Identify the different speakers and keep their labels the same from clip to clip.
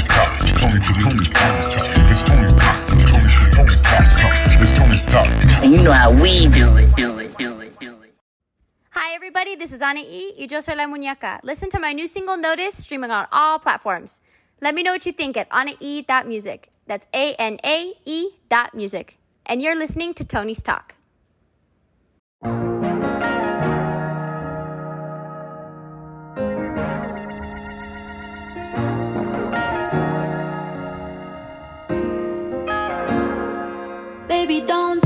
Speaker 1: Tony's top. Tony, Tony's top. It's Tony's top. Tony's top. It's Tony's top.
Speaker 2: And you know how we do it, do it, do it, do it.
Speaker 3: Hi, everybody. This is Ana E. Y yo soy la muñeca. Listen to my new single, Notice, streaming on all platforms. Let me know what you think at anae.music. That's A N A E dot music. And you're listening to Tony's Talk.
Speaker 4: baby, don't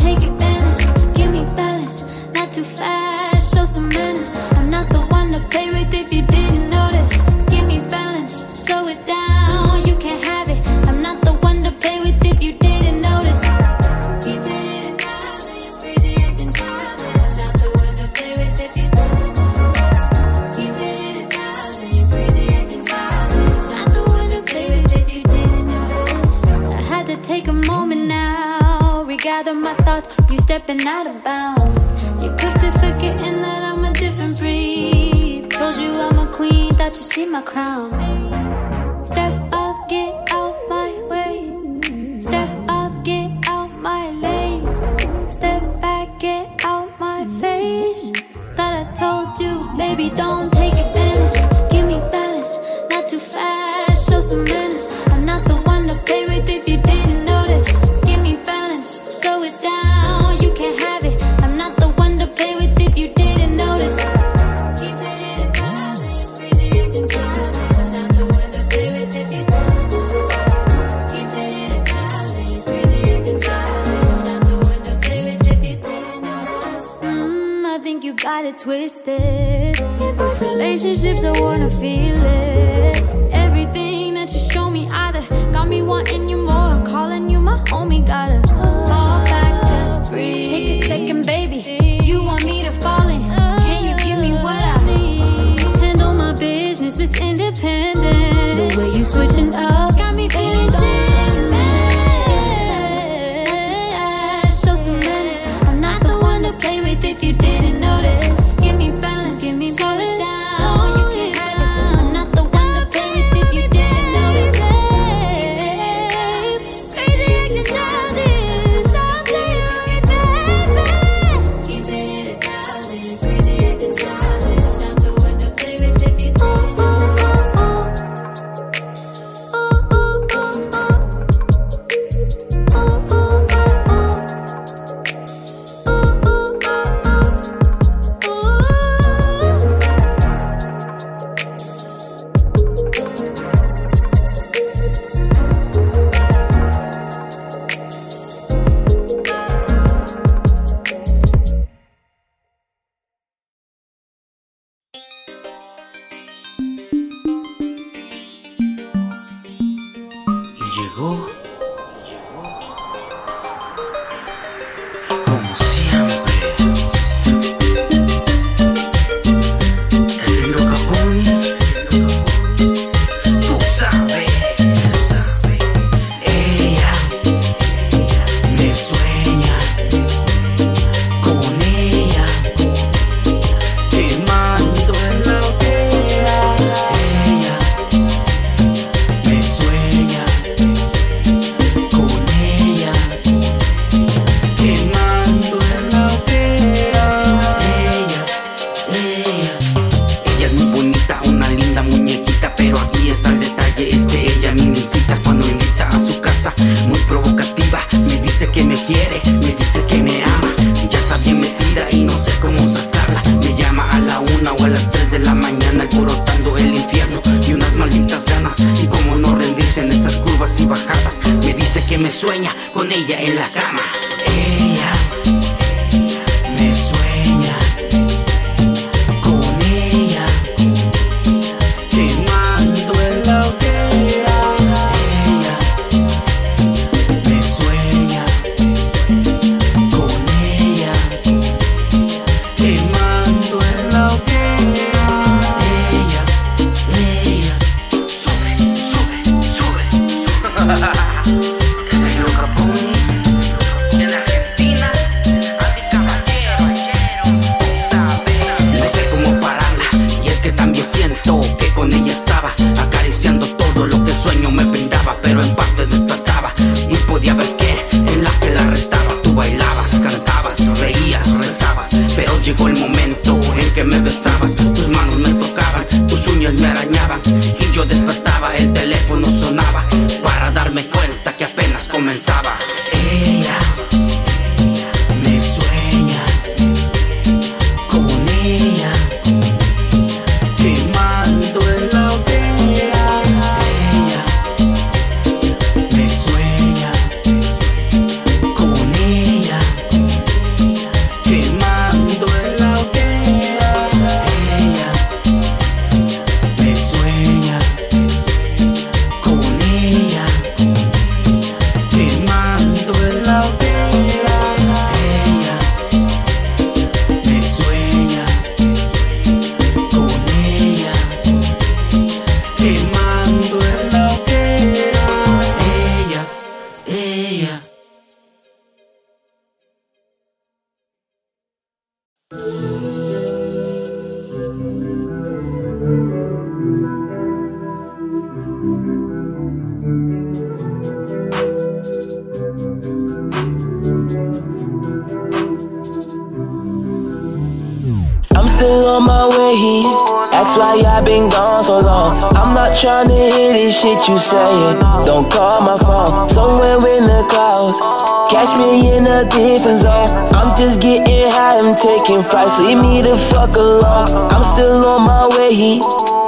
Speaker 4: my crown. Step up, get out my way. Step up, get out my lane. Step back, get out my face. Thought I told you, baby, don't take advantage. Give me balance, not too fast. Show some manners. twisted. Those relationships, I wanna feel it. Everything that you show me, either got me wanting you more, calling you my homie. Gotta fall back, just breathe. Take a second, baby. You want me to fall in? Can you give me what I need? Handle my business, Miss Independent. tus manos me
Speaker 5: trying to hear this shit you saying. Don't call my phone. Somewhere in the clouds. Catch me in a different zone. I'm just getting high, I'm taking flights. Leave me the fuck alone. I'm still on my way.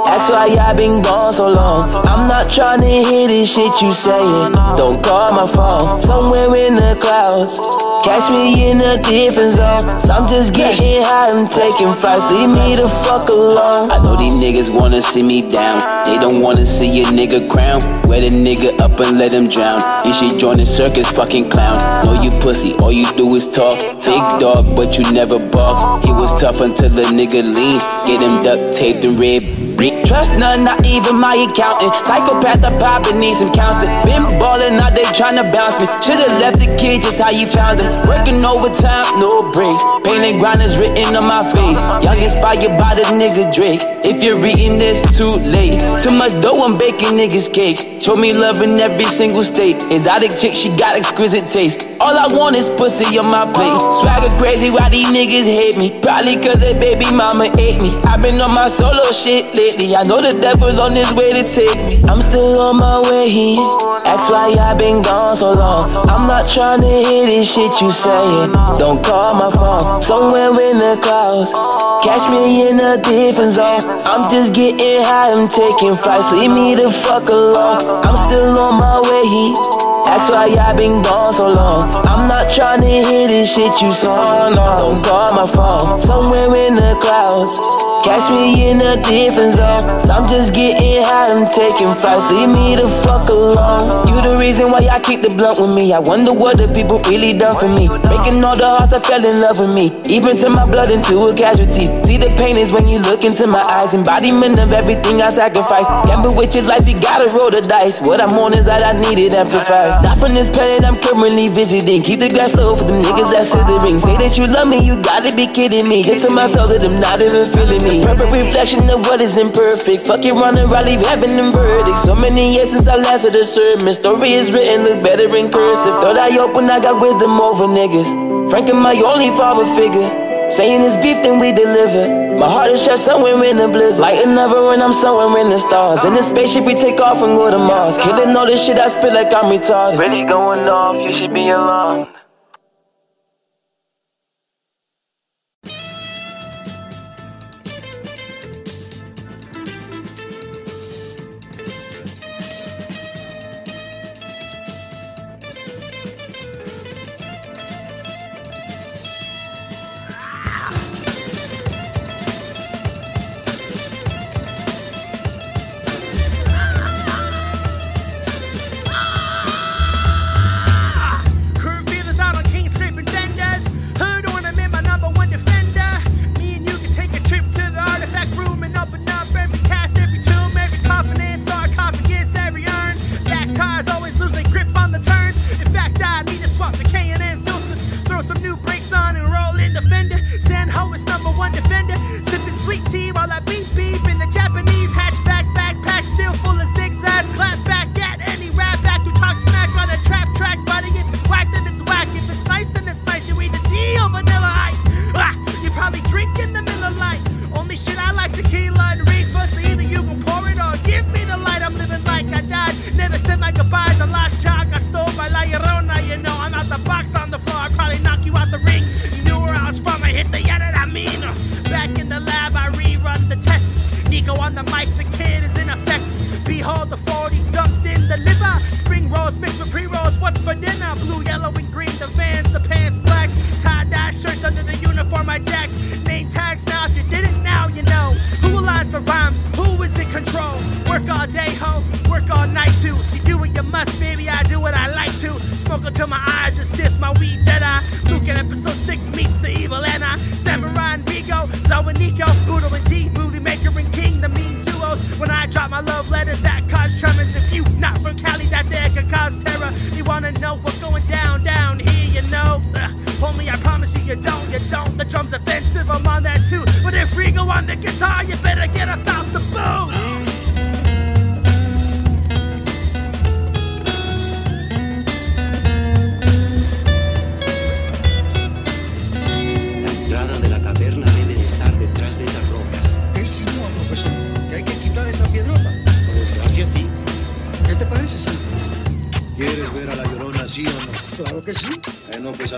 Speaker 5: That's why I been gone so long. I'm not trying to hear this shit you saying. Don't call my phone. Somewhere in the clouds. Catch me in a different zone. I'm just getting high, I'm taking flights. Leave me the fuck alone.
Speaker 6: I know these niggas wanna see me down. They don't wanna see a nigga crown. Wear the nigga up and let him drown. You should join the circus, fucking clown. Know you pussy, all you do is talk. Big dog, but you never bark. He was tough until the nigga lean. Get him duct taped and red Trust none, not even my accountant. Psychopath, I probably need some counseling. Been ballin', now they tryna bounce me. Should've left the kid just how you found him. Working overtime, no breaks. Pain and grind is written on my face. Young inspired by the nigga Drake. If you're reading this too late, too much dough, I'm baking niggas cake. Show me love in every single state. Exotic chick, she got exquisite taste. All I want is pussy on my plate. Swagger crazy, why these niggas hate me? Probably cause their baby mama ate me. I've been on my solo shit lately. I know the devil's on his way to take me.
Speaker 5: I'm still on my way. Here. Ask why I've been gone so long. I'm not trying to hear this shit you saying. Don't call my phone. Somewhere in the clouds. Catch me in a different zone. I'm just getting high. I'm taking flights. Leave me the fuck alone. I'm still on my way. That's why I been gone so long. I'm not trying to hear this shit you saw. No, don't call my phone. Somewhere in the clouds. Catch me in a different zone. I'm just getting high, I'm taking flights. Leave me the fuck alone. You the reason why I keep the blunt with me. I wonder what the people really done for me. Breaking all the hearts that fell in love with me. Even turn my blood into a casualty. See the pain is when you look into my eyes. Embodiment of everything I sacrificed. Gamble with your life, you gotta roll the dice. What I'm on is that I need it amplified. Not from this planet I'm currently visiting. Keep the grass low for them niggas that's ring. Say that you love me, you gotta be kidding me. Get to myself that I'm not even feeling me. Perfect reflection of what is imperfect. Fuck it, run heaven and verdict. So many years since I last at the sermon. Story is written, look better in cursive. Thought I open, I got wisdom over niggas. Frank and my only father figure. Saying it's beef, then we deliver. My heart is trapped somewhere in the blizzard. Like another when I'm somewhere in the stars. In the spaceship, we take off and go to Mars. Killing all this shit I spit like I'm retarded. Really going off, you should be alarmed. out the ring. You knew where I was from, I hit the edit, I mean. Back in the lab, I rerun the test. Nico on the mic, the kid is in effect. Behold the 40 dumped in the liver. Spring rolls mixed with pre rolls, what's for dinner? Blue, yellow, and green, the vans, the pants, black. Tie dye shirts under the uniform I jacked. Name tags now, if you didn't, now you know. Who lies the rhymes? Who is in control? Work all day, ho, work all night too. You do what you must, baby, I do what I like to. Smoke until my eyes are stiff, my weed Jedi and episode 6 meets the evil and I Samurai and Vigo, Zoe and Nico Boodle and T, movie Maker and King The mean duos. When I drop my love letters that cause tremors. If you not from Cali that there could cause terror. You wanna know what's going down, down here you know. Ugh. Homie I promise you you don't, you don't. The drum's offensive, I'm on that too. But if Rigo on the guitar you better get a thought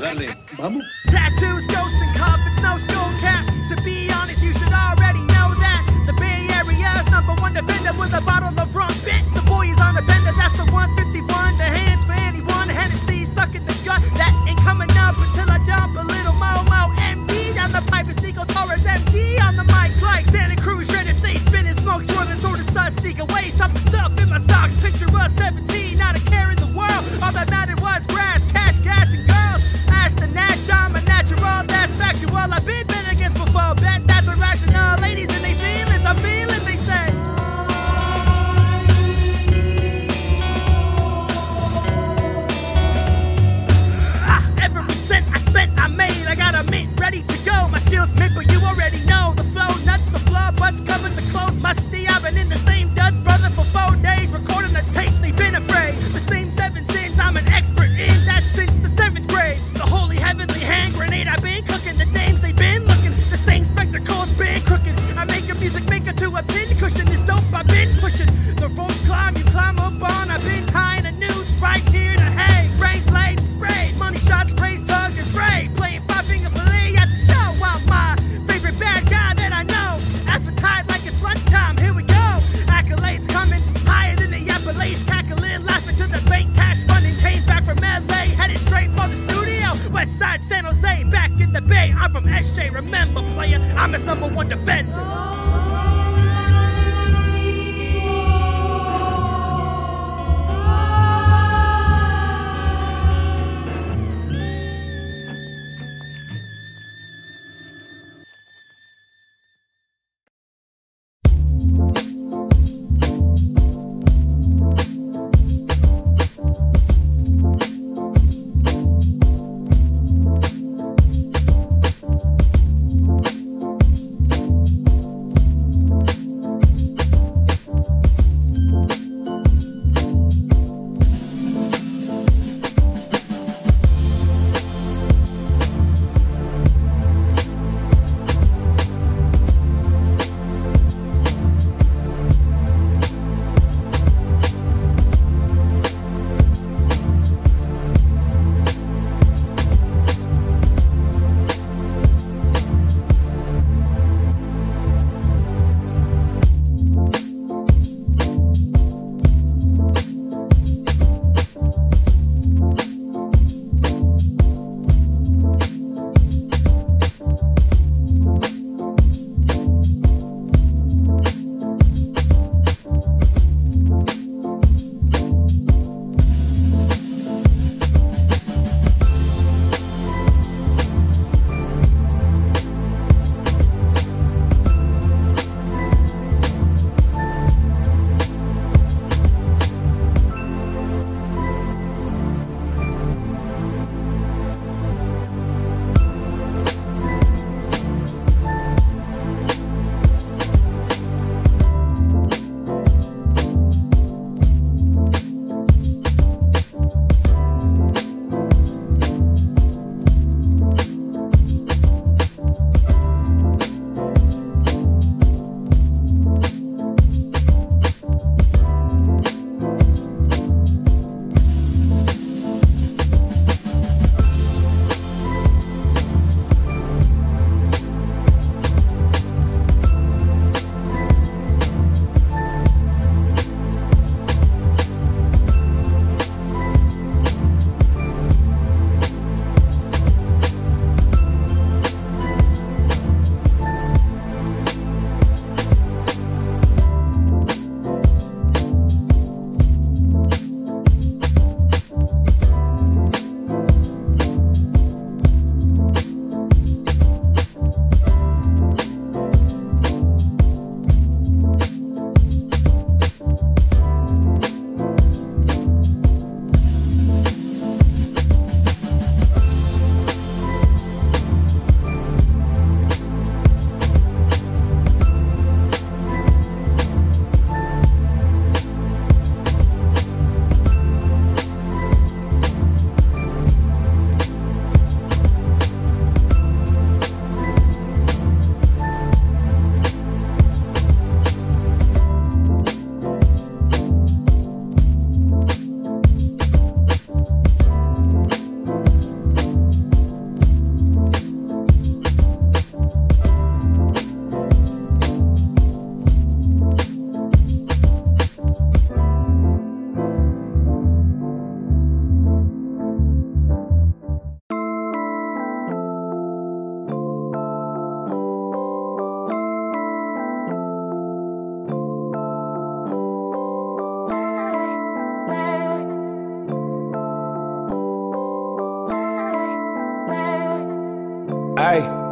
Speaker 5: tarde. Vamos.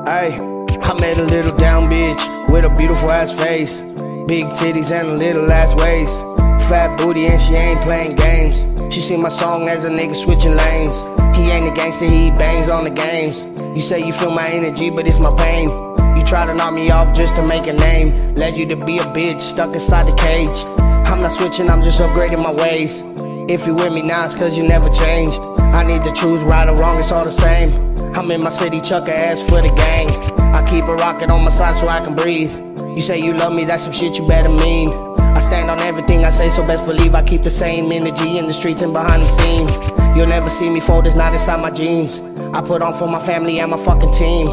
Speaker 7: Ay, I met a little down bitch with a beautiful ass face. Big titties and a little ass waist. Fat booty and she ain't playing games. She sing my song as a nigga switching lanes. He ain't a gangster, he bangs on the games. You say you feel my energy, but it's my pain. You try to knock me off just to make a name. Led you to be a bitch stuck inside the cage. I'm not switching, I'm just upgrading my ways. If you with me now, it's cause you never changed. I need to choose right or wrong, it's all the same. I'm in my city, chuck a ass for the gang. I keep a rocket on my side so I can breathe. You say you love me, that's some shit you better mean. I stand on everything I say, so best believe I keep the same energy in the streets and behind the scenes. You'll never see me fold, it's not inside my jeans. I put on for my family and my fucking team.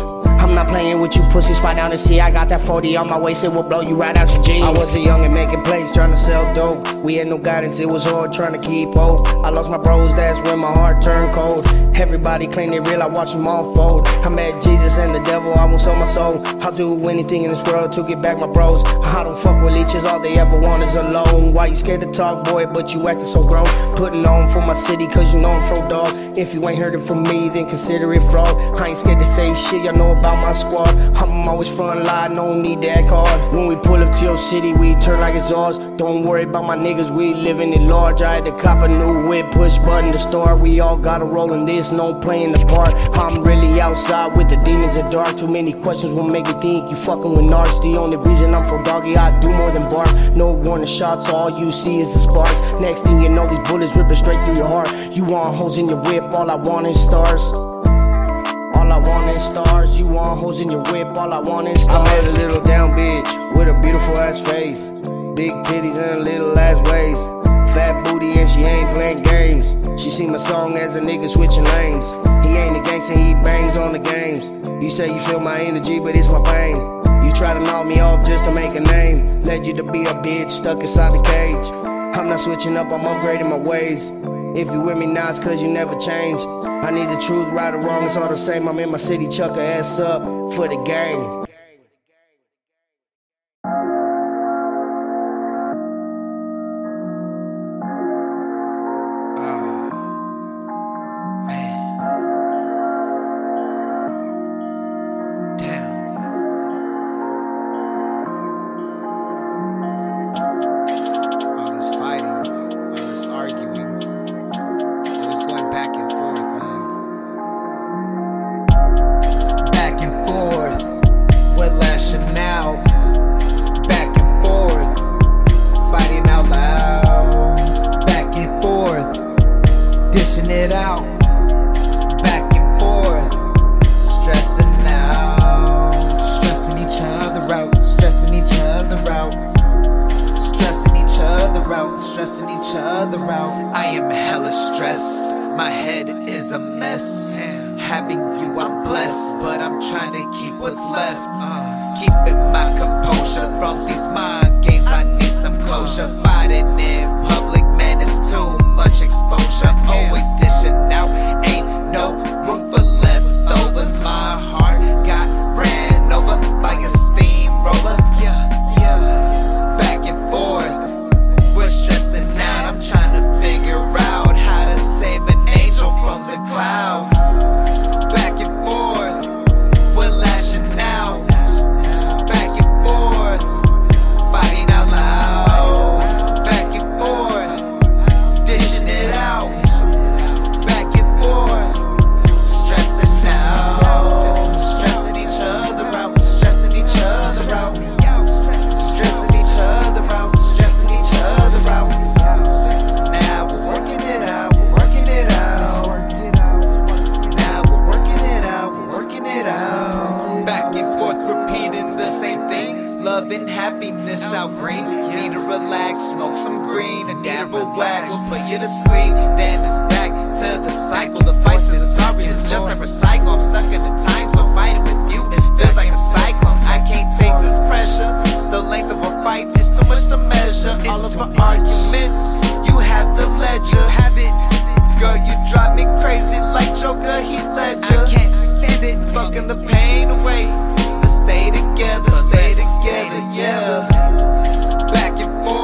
Speaker 7: I'm not playing with you pussies, fight down and see. I got that 40 on my waist, it will blow you right out your jeans. I was a young and making plays, trying to sell dope. We had no guidance, it was hard trying to keep hope. I lost my bros, that's when my heart turned cold. Everybody claim they real, I watch them all fold. I met Jesus and the devil, I won't sell my soul. I'll do anything in this world to get back my bros. I don't fuck with leeches, all they ever want is alone. Why you scared to talk, boy, but you acting so grown? Putting on for my city, cause you know I'm from dog. If you ain't heard it from me, then consider it fraud. I ain't scared to say shit, y'all know about my squad. I'm always front line, no need that card. When we pull up to your city, we turn like it's ours. Don't worry about my niggas, we living it large. I had to cop a new whip, push button to start. We all gotta roll in this, no playing the part. I'm really outside with the demons in dark. Too many questions will make you think you fucking with narcs. The only reason I'm from doggy, I do more than bark. No warning shots, all you see is the sparks. Next thing you know, these bullets ripping straight through your heart. You want holes in your whip, all I want is stars. All I want is stars. You want hoes in your whip. All I want is stars. I met a little down bitch with a beautiful ass face. Big titties and a little ass waist. Fat booty and she ain't playing games. She sing my song as a nigga switching lanes. He ain't a gangster, he bangs on the games. You say you feel my energy, but it's my pain. You try to knock me off just to make a name. Led you to be a bitch stuck inside the cage. I'm not switching up, I'm upgrading my ways. If you with me now, it's cause you never changed. I need the truth, right or wrong, it's all the same. I'm in my city, chuck ass up for the gang.
Speaker 8: And happiness out green. Need to relax, smoke some green, and dab relax. We'll put you to sleep. Then it's back to the cycle. The fights and the sorries is just a recycle. I'm stuck in the time, so fighting with you it feels like a cyclone. I can't take this pressure. The length of our fights is too much to measure. All of our arguments, you have the ledger. Have it. Girl, you drive me crazy like Joker, Heath Ledger. I can't stand it, fucking the pain away. Stay together, stay together, yeah. Back and forth,